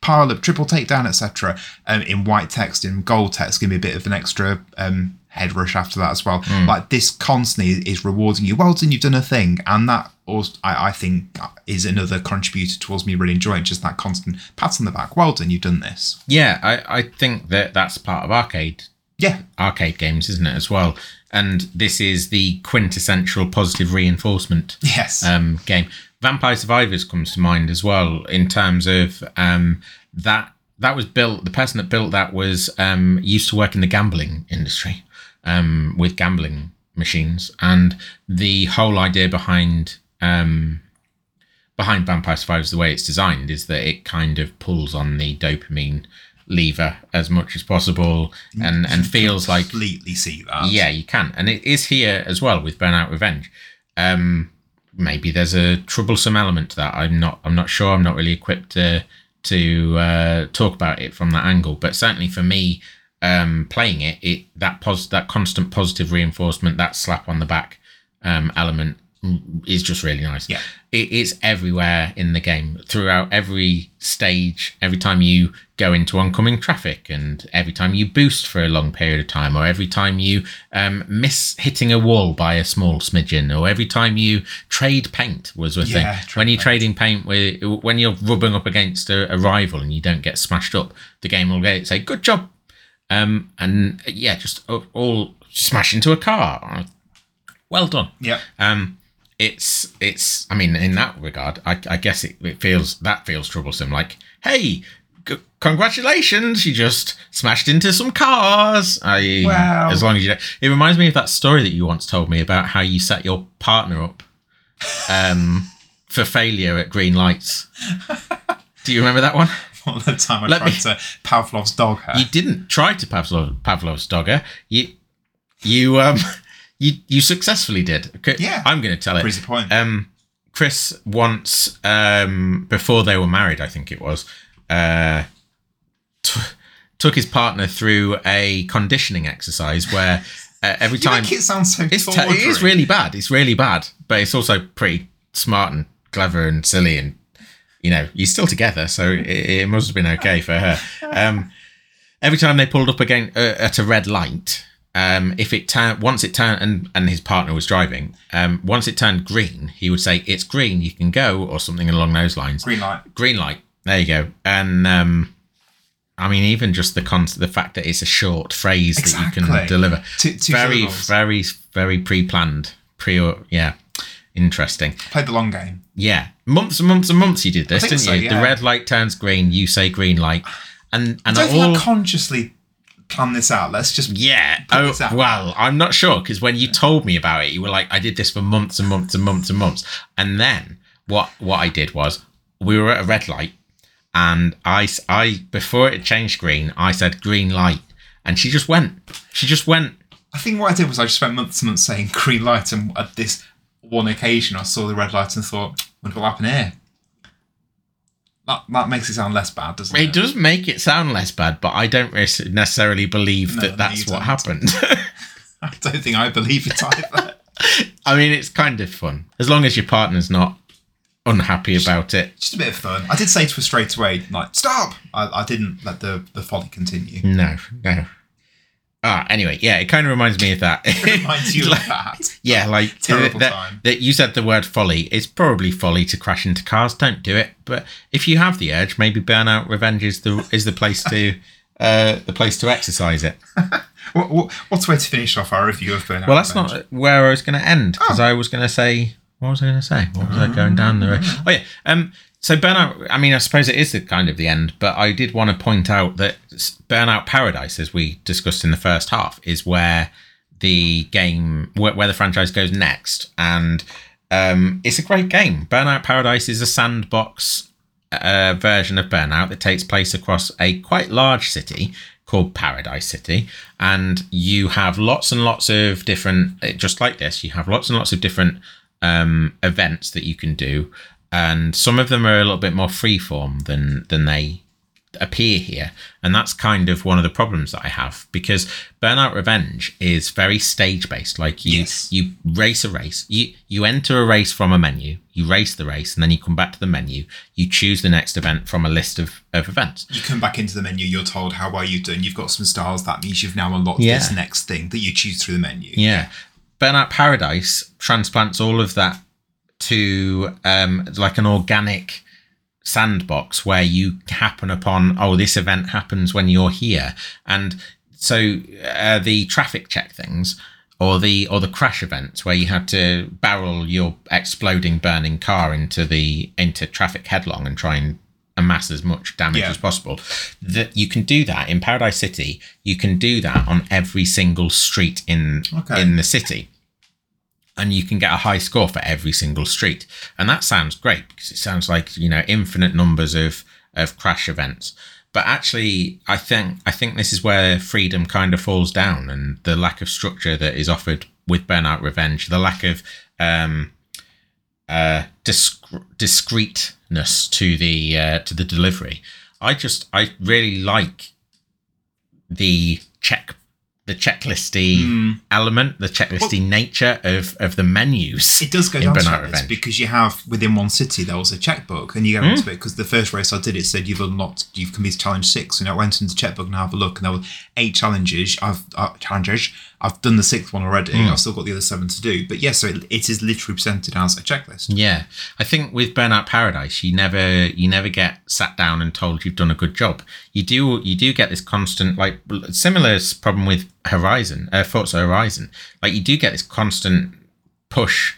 [SPEAKER 2] pile up, triple takedown, etc. Um, in white text, in gold text, give me a bit of an extra um, head rush after that as well. Like this constantly is rewarding you. Well done, you've done a thing, and that also I, I think is another contributor towards me really enjoying just that constant pat on the back. Well done, you've done this.
[SPEAKER 1] Yeah, I, I think that that's part of arcade
[SPEAKER 2] Yeah,
[SPEAKER 1] arcade games, isn't it, as well? And this is the quintessential positive reinforcement
[SPEAKER 2] yes,
[SPEAKER 1] um, game. Vampire Survivors comes to mind as well in terms of um, that. That was built. The person that built that was um, used to work in the gambling industry um, with gambling machines, and the whole idea behind um, behind Vampire Survivors, the way it's designed, is that it kind of pulls on the dopamine lever as much as possible, and and feels like
[SPEAKER 2] completely see that.
[SPEAKER 1] yeah, you can, and it is here as well with Burnout Revenge. Um, maybe there's a troublesome element to that. I'm not. I'm not sure. I'm not really equipped to to uh, talk about it from that angle. But certainly for me, um, playing it, it that pos- that constant positive reinforcement, that slap on the back um, element is just really nice.
[SPEAKER 2] Yeah.
[SPEAKER 1] It is everywhere in the game, throughout every stage, every time you go into oncoming traffic, and every time you boost for a long period of time, or every time you um, miss hitting a wall by a small smidgen, or every time you trade paint was a thing.
[SPEAKER 2] Yeah, trade
[SPEAKER 1] When you're
[SPEAKER 2] paint.
[SPEAKER 1] trading paint, with, when you're rubbing up against a, a rival and you don't get smashed up, the game will get say, "Good job," um, and uh, yeah, just all- all smash into a car. Well done.
[SPEAKER 2] Yeah.
[SPEAKER 1] Um, it's it's. I mean, in that regard, I, I guess it, it feels that feels troublesome. Like, hey, c- congratulations, you just smashed into some cars. I,
[SPEAKER 2] Wow.
[SPEAKER 1] As long as you, don't- it reminds me of that story that you once told me about how you set your partner up, um, for failure at green lights. Do you remember that one?
[SPEAKER 2] All the time I
[SPEAKER 1] Let
[SPEAKER 2] tried
[SPEAKER 1] me-
[SPEAKER 2] to Pavlov's dog her.
[SPEAKER 1] You didn't try to Pavlov, Pavlov's dogger. You, you, um, you, you successfully did. Okay,
[SPEAKER 2] Yeah.
[SPEAKER 1] I'm going to tell it.
[SPEAKER 2] The point.
[SPEAKER 1] Um, Chris once, um, before they were married, I think it was, uh, t- took his partner through a conditioning exercise where uh, every
[SPEAKER 2] You
[SPEAKER 1] time
[SPEAKER 2] make it sound so
[SPEAKER 1] it's it is really bad. It's really bad, but it's also pretty smart and clever and silly and you know you're still together, so it, it must have been okay for her. Um, every time they pulled up again uh, at a red light, um, if it turned once it turned and and his partner was driving, um, once it turned green, he would say it's green, you can go or something along those lines.
[SPEAKER 2] green light.
[SPEAKER 1] Green light. There you go. And um, I mean, even just the con- the fact that it's a short phrase that you can deliver
[SPEAKER 2] Two, two
[SPEAKER 1] very,
[SPEAKER 2] syllables.
[SPEAKER 1] very, very pre-planned. Pre, yeah, interesting.
[SPEAKER 2] Played the long game.
[SPEAKER 1] Yeah, months and months and months you did this, didn't
[SPEAKER 2] so,
[SPEAKER 1] you? The red light turns green, you say green light, and and
[SPEAKER 2] I don't
[SPEAKER 1] all.
[SPEAKER 2] Consciously planned this out. Let's just
[SPEAKER 1] yeah. Oh
[SPEAKER 2] this out.
[SPEAKER 1] well, I'm not sure because when you told me about it, you were like, "I did this for months and months and months and months." And then what what I did was we were at a red light, and I I before it changed green, I said green light, and she just went. She just went.
[SPEAKER 2] I think what I did was I just spent months and months saying green light, and at this one occasion, I saw the red light and thought, "Wonder what happened here." That that makes it sound less bad, doesn't it?
[SPEAKER 1] It does make it sound less bad, but I don't necessarily believe
[SPEAKER 2] No,
[SPEAKER 1] that that's what happened.
[SPEAKER 2] I don't think I believe it either.
[SPEAKER 1] I mean, it's kind of fun as long as your partner's not unhappy about it.
[SPEAKER 2] just a bit of fun. I did say to her straight away, like, "Stop!" I, I didn't let the the folly continue.
[SPEAKER 1] No, no. Ah, anyway, yeah, it kind of reminds me of that.
[SPEAKER 2] It reminds you
[SPEAKER 1] Like-
[SPEAKER 2] of that.
[SPEAKER 1] Yeah, like
[SPEAKER 2] Terrible
[SPEAKER 1] that,
[SPEAKER 2] time.
[SPEAKER 1] that you said the word folly. It's probably folly to crash into cars. Don't do it. But if you have the urge, maybe Burnout Revenge is the is the place to uh, the place to exercise it.
[SPEAKER 2] What, what, what's way to finish off our review of Burnout?
[SPEAKER 1] Well, that's
[SPEAKER 2] Revenge?
[SPEAKER 1] not where I was going to end because I was going to say what was I going to say? What was I going down the road? Oh yeah. Um. So Burnout. I mean, I suppose it is the kind of the end, but I did want to point out that Burnout Paradise, as we discussed in the first half, is where the game where, where the franchise goes next, and um, it's a great game. Burnout Paradise is a sandbox uh, version of Burnout that takes place across a quite large city called Paradise City, and you have lots and lots of different, just like this, you have lots and lots of different um, events that you can do, and some of them are a little bit more freeform than than they appear here and that's kind of one of the problems that i have because burnout revenge is very stage based like you
[SPEAKER 2] Yes.
[SPEAKER 1] you race a race you you enter a race from a menu you race the race and then you come back to the menu you choose the next event from a list of, of events
[SPEAKER 2] You come back into the menu, you're told how well you've done. You've got some stars. That means you've now unlocked
[SPEAKER 1] Yeah.
[SPEAKER 2] this next thing that you choose through the menu.
[SPEAKER 1] yeah burnout paradise transplants all of that to um like an organic sandbox where you happen upon oh this event happens when you're here and so uh, the traffic check things or the or the crash events where you had to barrel your exploding burning car into the into traffic headlong and try and amass as much damage
[SPEAKER 2] Yeah.
[SPEAKER 1] as possible that you can do that in paradise city you can do that on every single street in
[SPEAKER 2] Okay.
[SPEAKER 1] in the city and you can get a high score for every single street. And that sounds great because it sounds like you know infinite numbers of of crash events. But actually i think i think this is where freedom kind of falls down and the lack of structure that is offered with burnout revenge the lack of um uh disc- discreteness to the uh, to the delivery. I just i really like the check the checklisty
[SPEAKER 2] Hmm.
[SPEAKER 1] element, the checklisty nature of of the menus.
[SPEAKER 2] It does go down to
[SPEAKER 1] Hmm?
[SPEAKER 2] because you have within one city there was a checkbook and you go into it because the first race I did it said you've unlocked you've completed challenge six and I went into the checkbook and I have a look and there were eight challenges I've uh, challenges I've done the sixth one already
[SPEAKER 1] Hmm.
[SPEAKER 2] I've still got the other seven to do but yes so it, it is literally presented as a checklist
[SPEAKER 1] Yeah, I think with Burnout Paradise, you never you never get sat down and told you've done a good job. You do you do get this constant like similar problem with Horizon, uh, Forza Horizon. Like you do get this constant push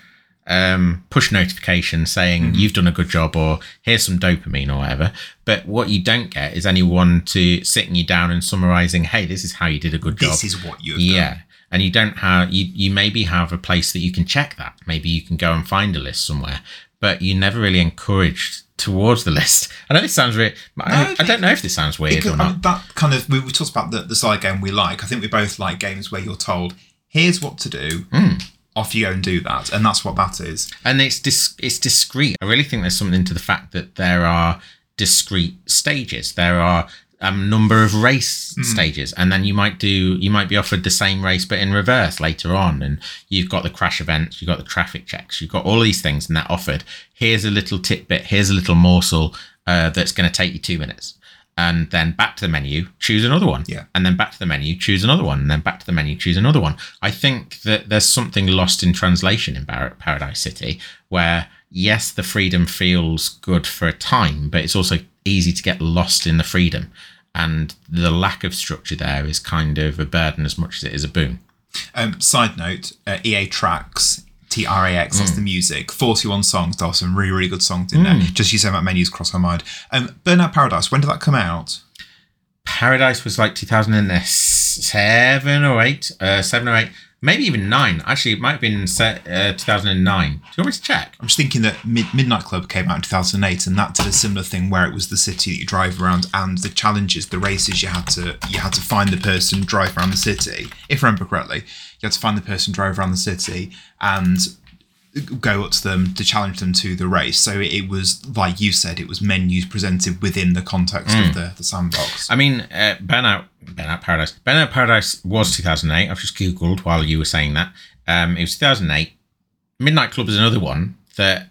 [SPEAKER 1] um push notification saying you've done a good job or here's some dopamine or whatever but what you don't get is anyone to sitting you down and summarizing hey this is how you did a good job
[SPEAKER 2] this is what you
[SPEAKER 1] yeah
[SPEAKER 2] done.
[SPEAKER 1] And you don't have you you maybe have a place that you can check that maybe you can go and find a list somewhere but you never really encouraged towards the list i know this sounds really I, I don't know if this sounds weird
[SPEAKER 2] Because,
[SPEAKER 1] or
[SPEAKER 2] I
[SPEAKER 1] not
[SPEAKER 2] mean, that kind of we, we talked about the, the side game we like. I think we both like games where you're told, "Here's what to do."
[SPEAKER 1] Hmm.
[SPEAKER 2] Off you go and do that, and that's what that is.
[SPEAKER 1] and it's dis- it's discreet i really think there's something to the fact that there are discrete stages there are um, number of race stages, and then you might do you might be offered the same race but in reverse later on, and you've got the crash events, you've got the traffic checks, you've got all these things, and that offered. Here's a little tidbit, here's a little morsel uh, that's going to take you two minutes. And then back to the menu, choose another one.
[SPEAKER 2] Yeah.
[SPEAKER 1] And then back to the menu, choose another one. And then back to the menu, choose another one. I think that there's something lost in translation in Bar- Paradise City where, yes, the freedom feels good for a time, but it's also easy to get lost in the freedom. And the lack of structure there is kind of a burden as much as it is a boon.
[SPEAKER 2] Um, side note: uh, EA Trax, T R A X. That's the music. Forty-one songs. There are some really, really good songs in there. Just you saying about menus cross my mind. Um, Burnout Paradise. When did that come out?
[SPEAKER 1] Paradise was like 2007 or 8, uh, 7 or 8, maybe even 9. Actually, it might have been set, uh, 2009. Do you want me to check?
[SPEAKER 2] I'm just thinking that Mid- Midnight Club came out in 2008, and that did a similar thing where it was the city that you drive around, and the challenges, the races, you had to you had to find the person, drive around the city. If I remember correctly, you had to find the person, drive around the city, and go up to them to challenge them to the race. So it was like you said, it was menus presented within the context of the, the sandbox.
[SPEAKER 1] I mean, uh, Burnout, Burnout Paradise. Burnout Paradise was 2008. I've just Googled while you were saying that. Um, it was 2008. Midnight Club is another one that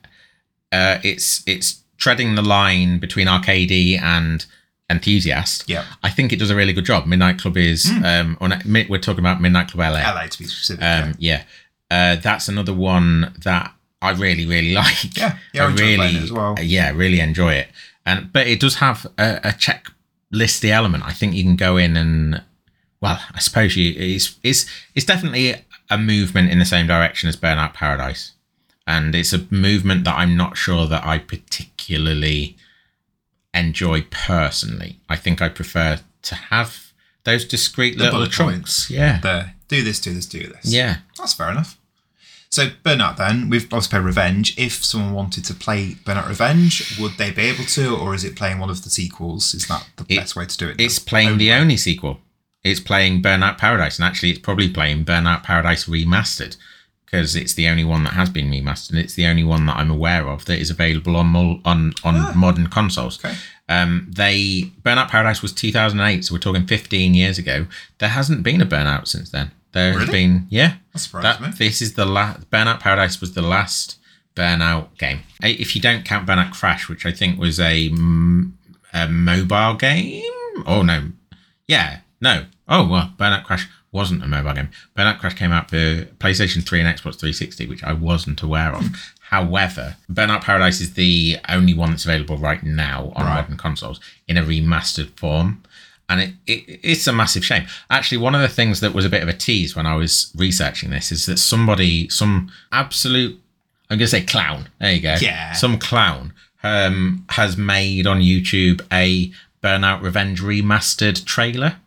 [SPEAKER 1] uh, it's it's treading the line between arcadey and enthusiast.
[SPEAKER 2] Yeah.
[SPEAKER 1] I think it does a really good job. Midnight Club is, um, on, we're talking about Midnight Club LA.
[SPEAKER 2] LA to be specific.
[SPEAKER 1] Um, yeah, uh, that's another one that I really, really like.
[SPEAKER 2] Yeah, yeah, I playing it as well.
[SPEAKER 1] uh, yeah, really enjoy it. And but it does have a, a checklisty element. I think you can go in and, well, I suppose you it's it's it's definitely a movement in the same direction as Burnout Paradise, and it's a movement that I'm not sure that I particularly enjoy personally. I think I prefer to have those discrete little
[SPEAKER 2] bullet
[SPEAKER 1] chunks. Yeah,
[SPEAKER 2] there, do this, do this, do this.
[SPEAKER 1] yeah.
[SPEAKER 2] That's fair enough. So Burnout then, we've obviously played Revenge. If someone wanted to play Burnout Revenge, would they be able to, or is it playing one of the sequels? Is that the
[SPEAKER 1] It-
[SPEAKER 2] best way to do it?
[SPEAKER 1] It's playing the only sequel. It's playing Burnout Paradise, and actually, it's probably playing Burnout Paradise Remastered because it's the only one that has been remastered. and It's the only one that I'm aware of that is available on mul- on on modern consoles.
[SPEAKER 2] Okay.
[SPEAKER 1] Um, they Burnout Paradise was 2008, so we're talking 15 years ago. There hasn't been a Burnout since then. There has
[SPEAKER 2] Really?
[SPEAKER 1] been, yeah.
[SPEAKER 2] That surprised
[SPEAKER 1] That,
[SPEAKER 2] me.
[SPEAKER 1] this is the last. Burnout Paradise was the last Burnout game. If you don't count Burnout Crash, which I think was a, a mobile game. Oh no, yeah, no. Oh well, Burnout Crash wasn't a mobile game. Burnout Crash came out for PlayStation 3 and Xbox 360, which I wasn't aware of. However, Burnout Paradise is the only one that's available right now on
[SPEAKER 2] Right.
[SPEAKER 1] modern consoles in a remastered form. And it, it, it's a massive shame. Actually, one of the things that was a bit of a tease when I was researching this is that somebody, some absolute, I'm going to say clown. There you go.
[SPEAKER 2] Yeah.
[SPEAKER 1] Some clown um, has made on YouTube a Burnout Revenge remastered trailer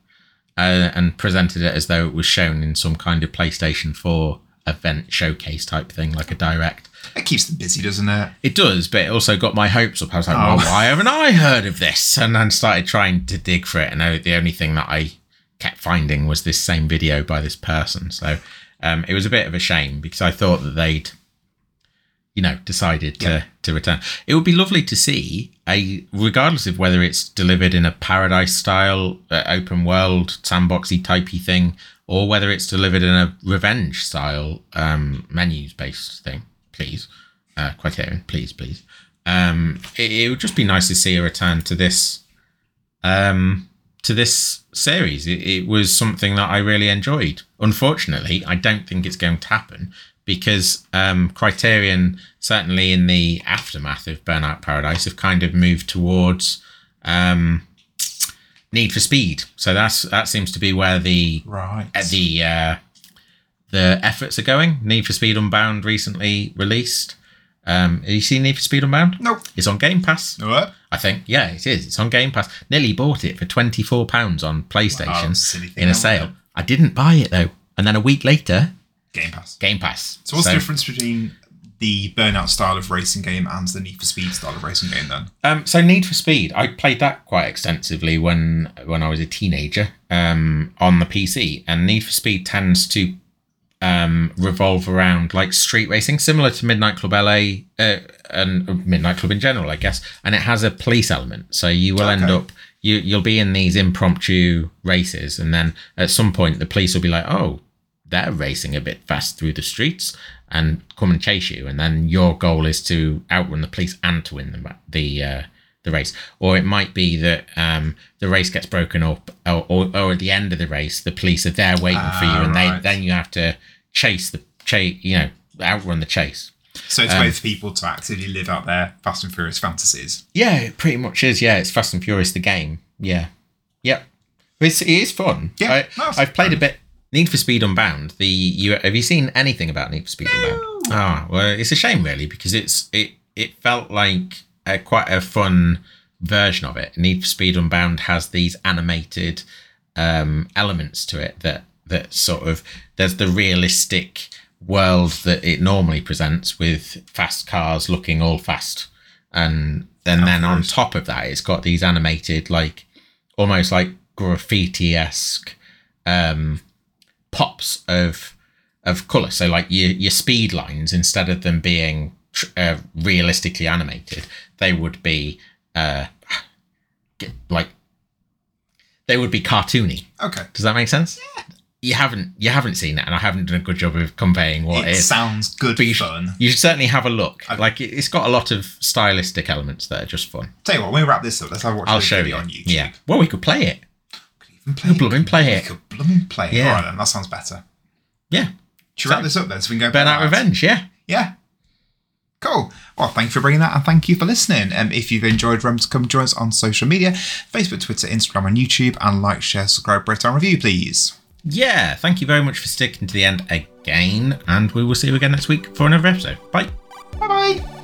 [SPEAKER 1] uh, and presented it as though it was shown in some kind of PlayStation 4 event showcase type thing, like a direct.
[SPEAKER 2] It keeps them busy, doesn't it?
[SPEAKER 1] It does, but it also got my hopes up. I was like,
[SPEAKER 2] Oh.
[SPEAKER 1] well, why haven't I heard of this? And then started trying to dig for it. And I- the only thing that I kept finding was this same video by this person. So um, it was a bit of a shame because I thought that they'd, you know, decided to, to return. It would be lovely to see a, regardless of whether it's delivered in a paradise style, uh, open world, sandboxy typey thing, or whether it's delivered in a revenge style um, menus based thing. Please, uh, Criterion, please, please. Um, it, it would just be nice to see a return to this, um, to this series. It, it was something that I really enjoyed. Unfortunately, I don't think it's going to happen because um, Criterion, certainly in the aftermath of Burnout Paradise, have kind of moved towards um, Need for Speed. So that's that seems to be where the
[SPEAKER 2] Right.
[SPEAKER 1] uh, the uh, the efforts are going. Need for Speed Unbound recently released. Um, have you seen Need for Speed Unbound?
[SPEAKER 2] Nope.
[SPEAKER 1] It's on Game Pass.
[SPEAKER 2] What?
[SPEAKER 1] I think. Yeah, it is. It's on Game Pass. Nearly bought it for twenty four pounds on PlayStation
[SPEAKER 2] Wow,
[SPEAKER 1] in a sale. I didn't buy it though, and then a week later,
[SPEAKER 2] Game Pass.
[SPEAKER 1] Game Pass.
[SPEAKER 2] So what's the difference between the Burnout style of racing game and the Need for Speed style of racing game then?
[SPEAKER 1] Um, so Need for Speed, I played that quite extensively when when I was a teenager um, on the PC, and Need for Speed tends to um, revolve around like street racing, similar to Midnight Club LA uh, and Midnight Club in general, I guess. And it has a police element, so you will end up you you'll be in these impromptu races, and then at some point the police will be like, "Oh, they're racing a bit fast through the streets," and come and chase you, and then your goal is to outrun the police and to win the the uh, the race. Or it might be that um, the race gets broken up, or, or, or at the end of the race, the police are there waiting for you,
[SPEAKER 2] Ah,
[SPEAKER 1] and
[SPEAKER 2] right.
[SPEAKER 1] they then you have to chase the chase, you know, outrun the chase.
[SPEAKER 2] So
[SPEAKER 1] Um,
[SPEAKER 2] it's a way for people to actively live out their Fast and Furious fantasies.
[SPEAKER 1] Yeah, it pretty much is. Yeah, it's Fast and Furious the game. Yeah, yep. It's, it is fun.
[SPEAKER 2] Yeah,
[SPEAKER 1] I,
[SPEAKER 2] no,
[SPEAKER 1] I've played a bit. Need for Speed Unbound. The you have you seen anything about Need for Speed Unbound? Ah, well, it's a shame really because it's it it felt like a, quite a fun version of it. Need for Speed Unbound has these animated um, elements to it that that sort of there's the realistic world that it normally presents with fast cars looking all fast. And and then on top of that it's got these animated like almost like graffiti-esque um pops of of color so like your your speed lines instead of them being tr- uh, realistically animated they would be uh like they would be cartoony
[SPEAKER 2] Okay.
[SPEAKER 1] does that make sense you haven't you haven't seen it and i haven't done a good job of conveying what
[SPEAKER 2] it
[SPEAKER 1] it is
[SPEAKER 2] sounds good
[SPEAKER 1] but you,
[SPEAKER 2] fun.
[SPEAKER 1] you should certainly have a look
[SPEAKER 2] Okay.
[SPEAKER 1] like it- it's got a lot of stylistic elements that are just fun
[SPEAKER 2] Tell you what, when we wrap this up, let's have a watch
[SPEAKER 1] i'll show you
[SPEAKER 2] on YouTube.
[SPEAKER 1] yeah well we could play it could
[SPEAKER 2] Even play
[SPEAKER 1] We'll blooming play
[SPEAKER 2] We
[SPEAKER 1] it.
[SPEAKER 2] could blooming play it.
[SPEAKER 1] Yeah.
[SPEAKER 2] All right, then. That sounds better.
[SPEAKER 1] yeah
[SPEAKER 2] Should we wrap this up then so we can go
[SPEAKER 1] burnout revenge yeah
[SPEAKER 2] Yeah. Cool. Well, thank you for bringing that and thank you for listening. Um, if you've enjoyed Rums, come join us on social media Facebook, Twitter, Instagram, and YouTube. And like, share, subscribe, rate, and review, please.
[SPEAKER 1] yeah thank you very much for sticking to the end again and we will see you again next week for another episode bye
[SPEAKER 2] Bye bye.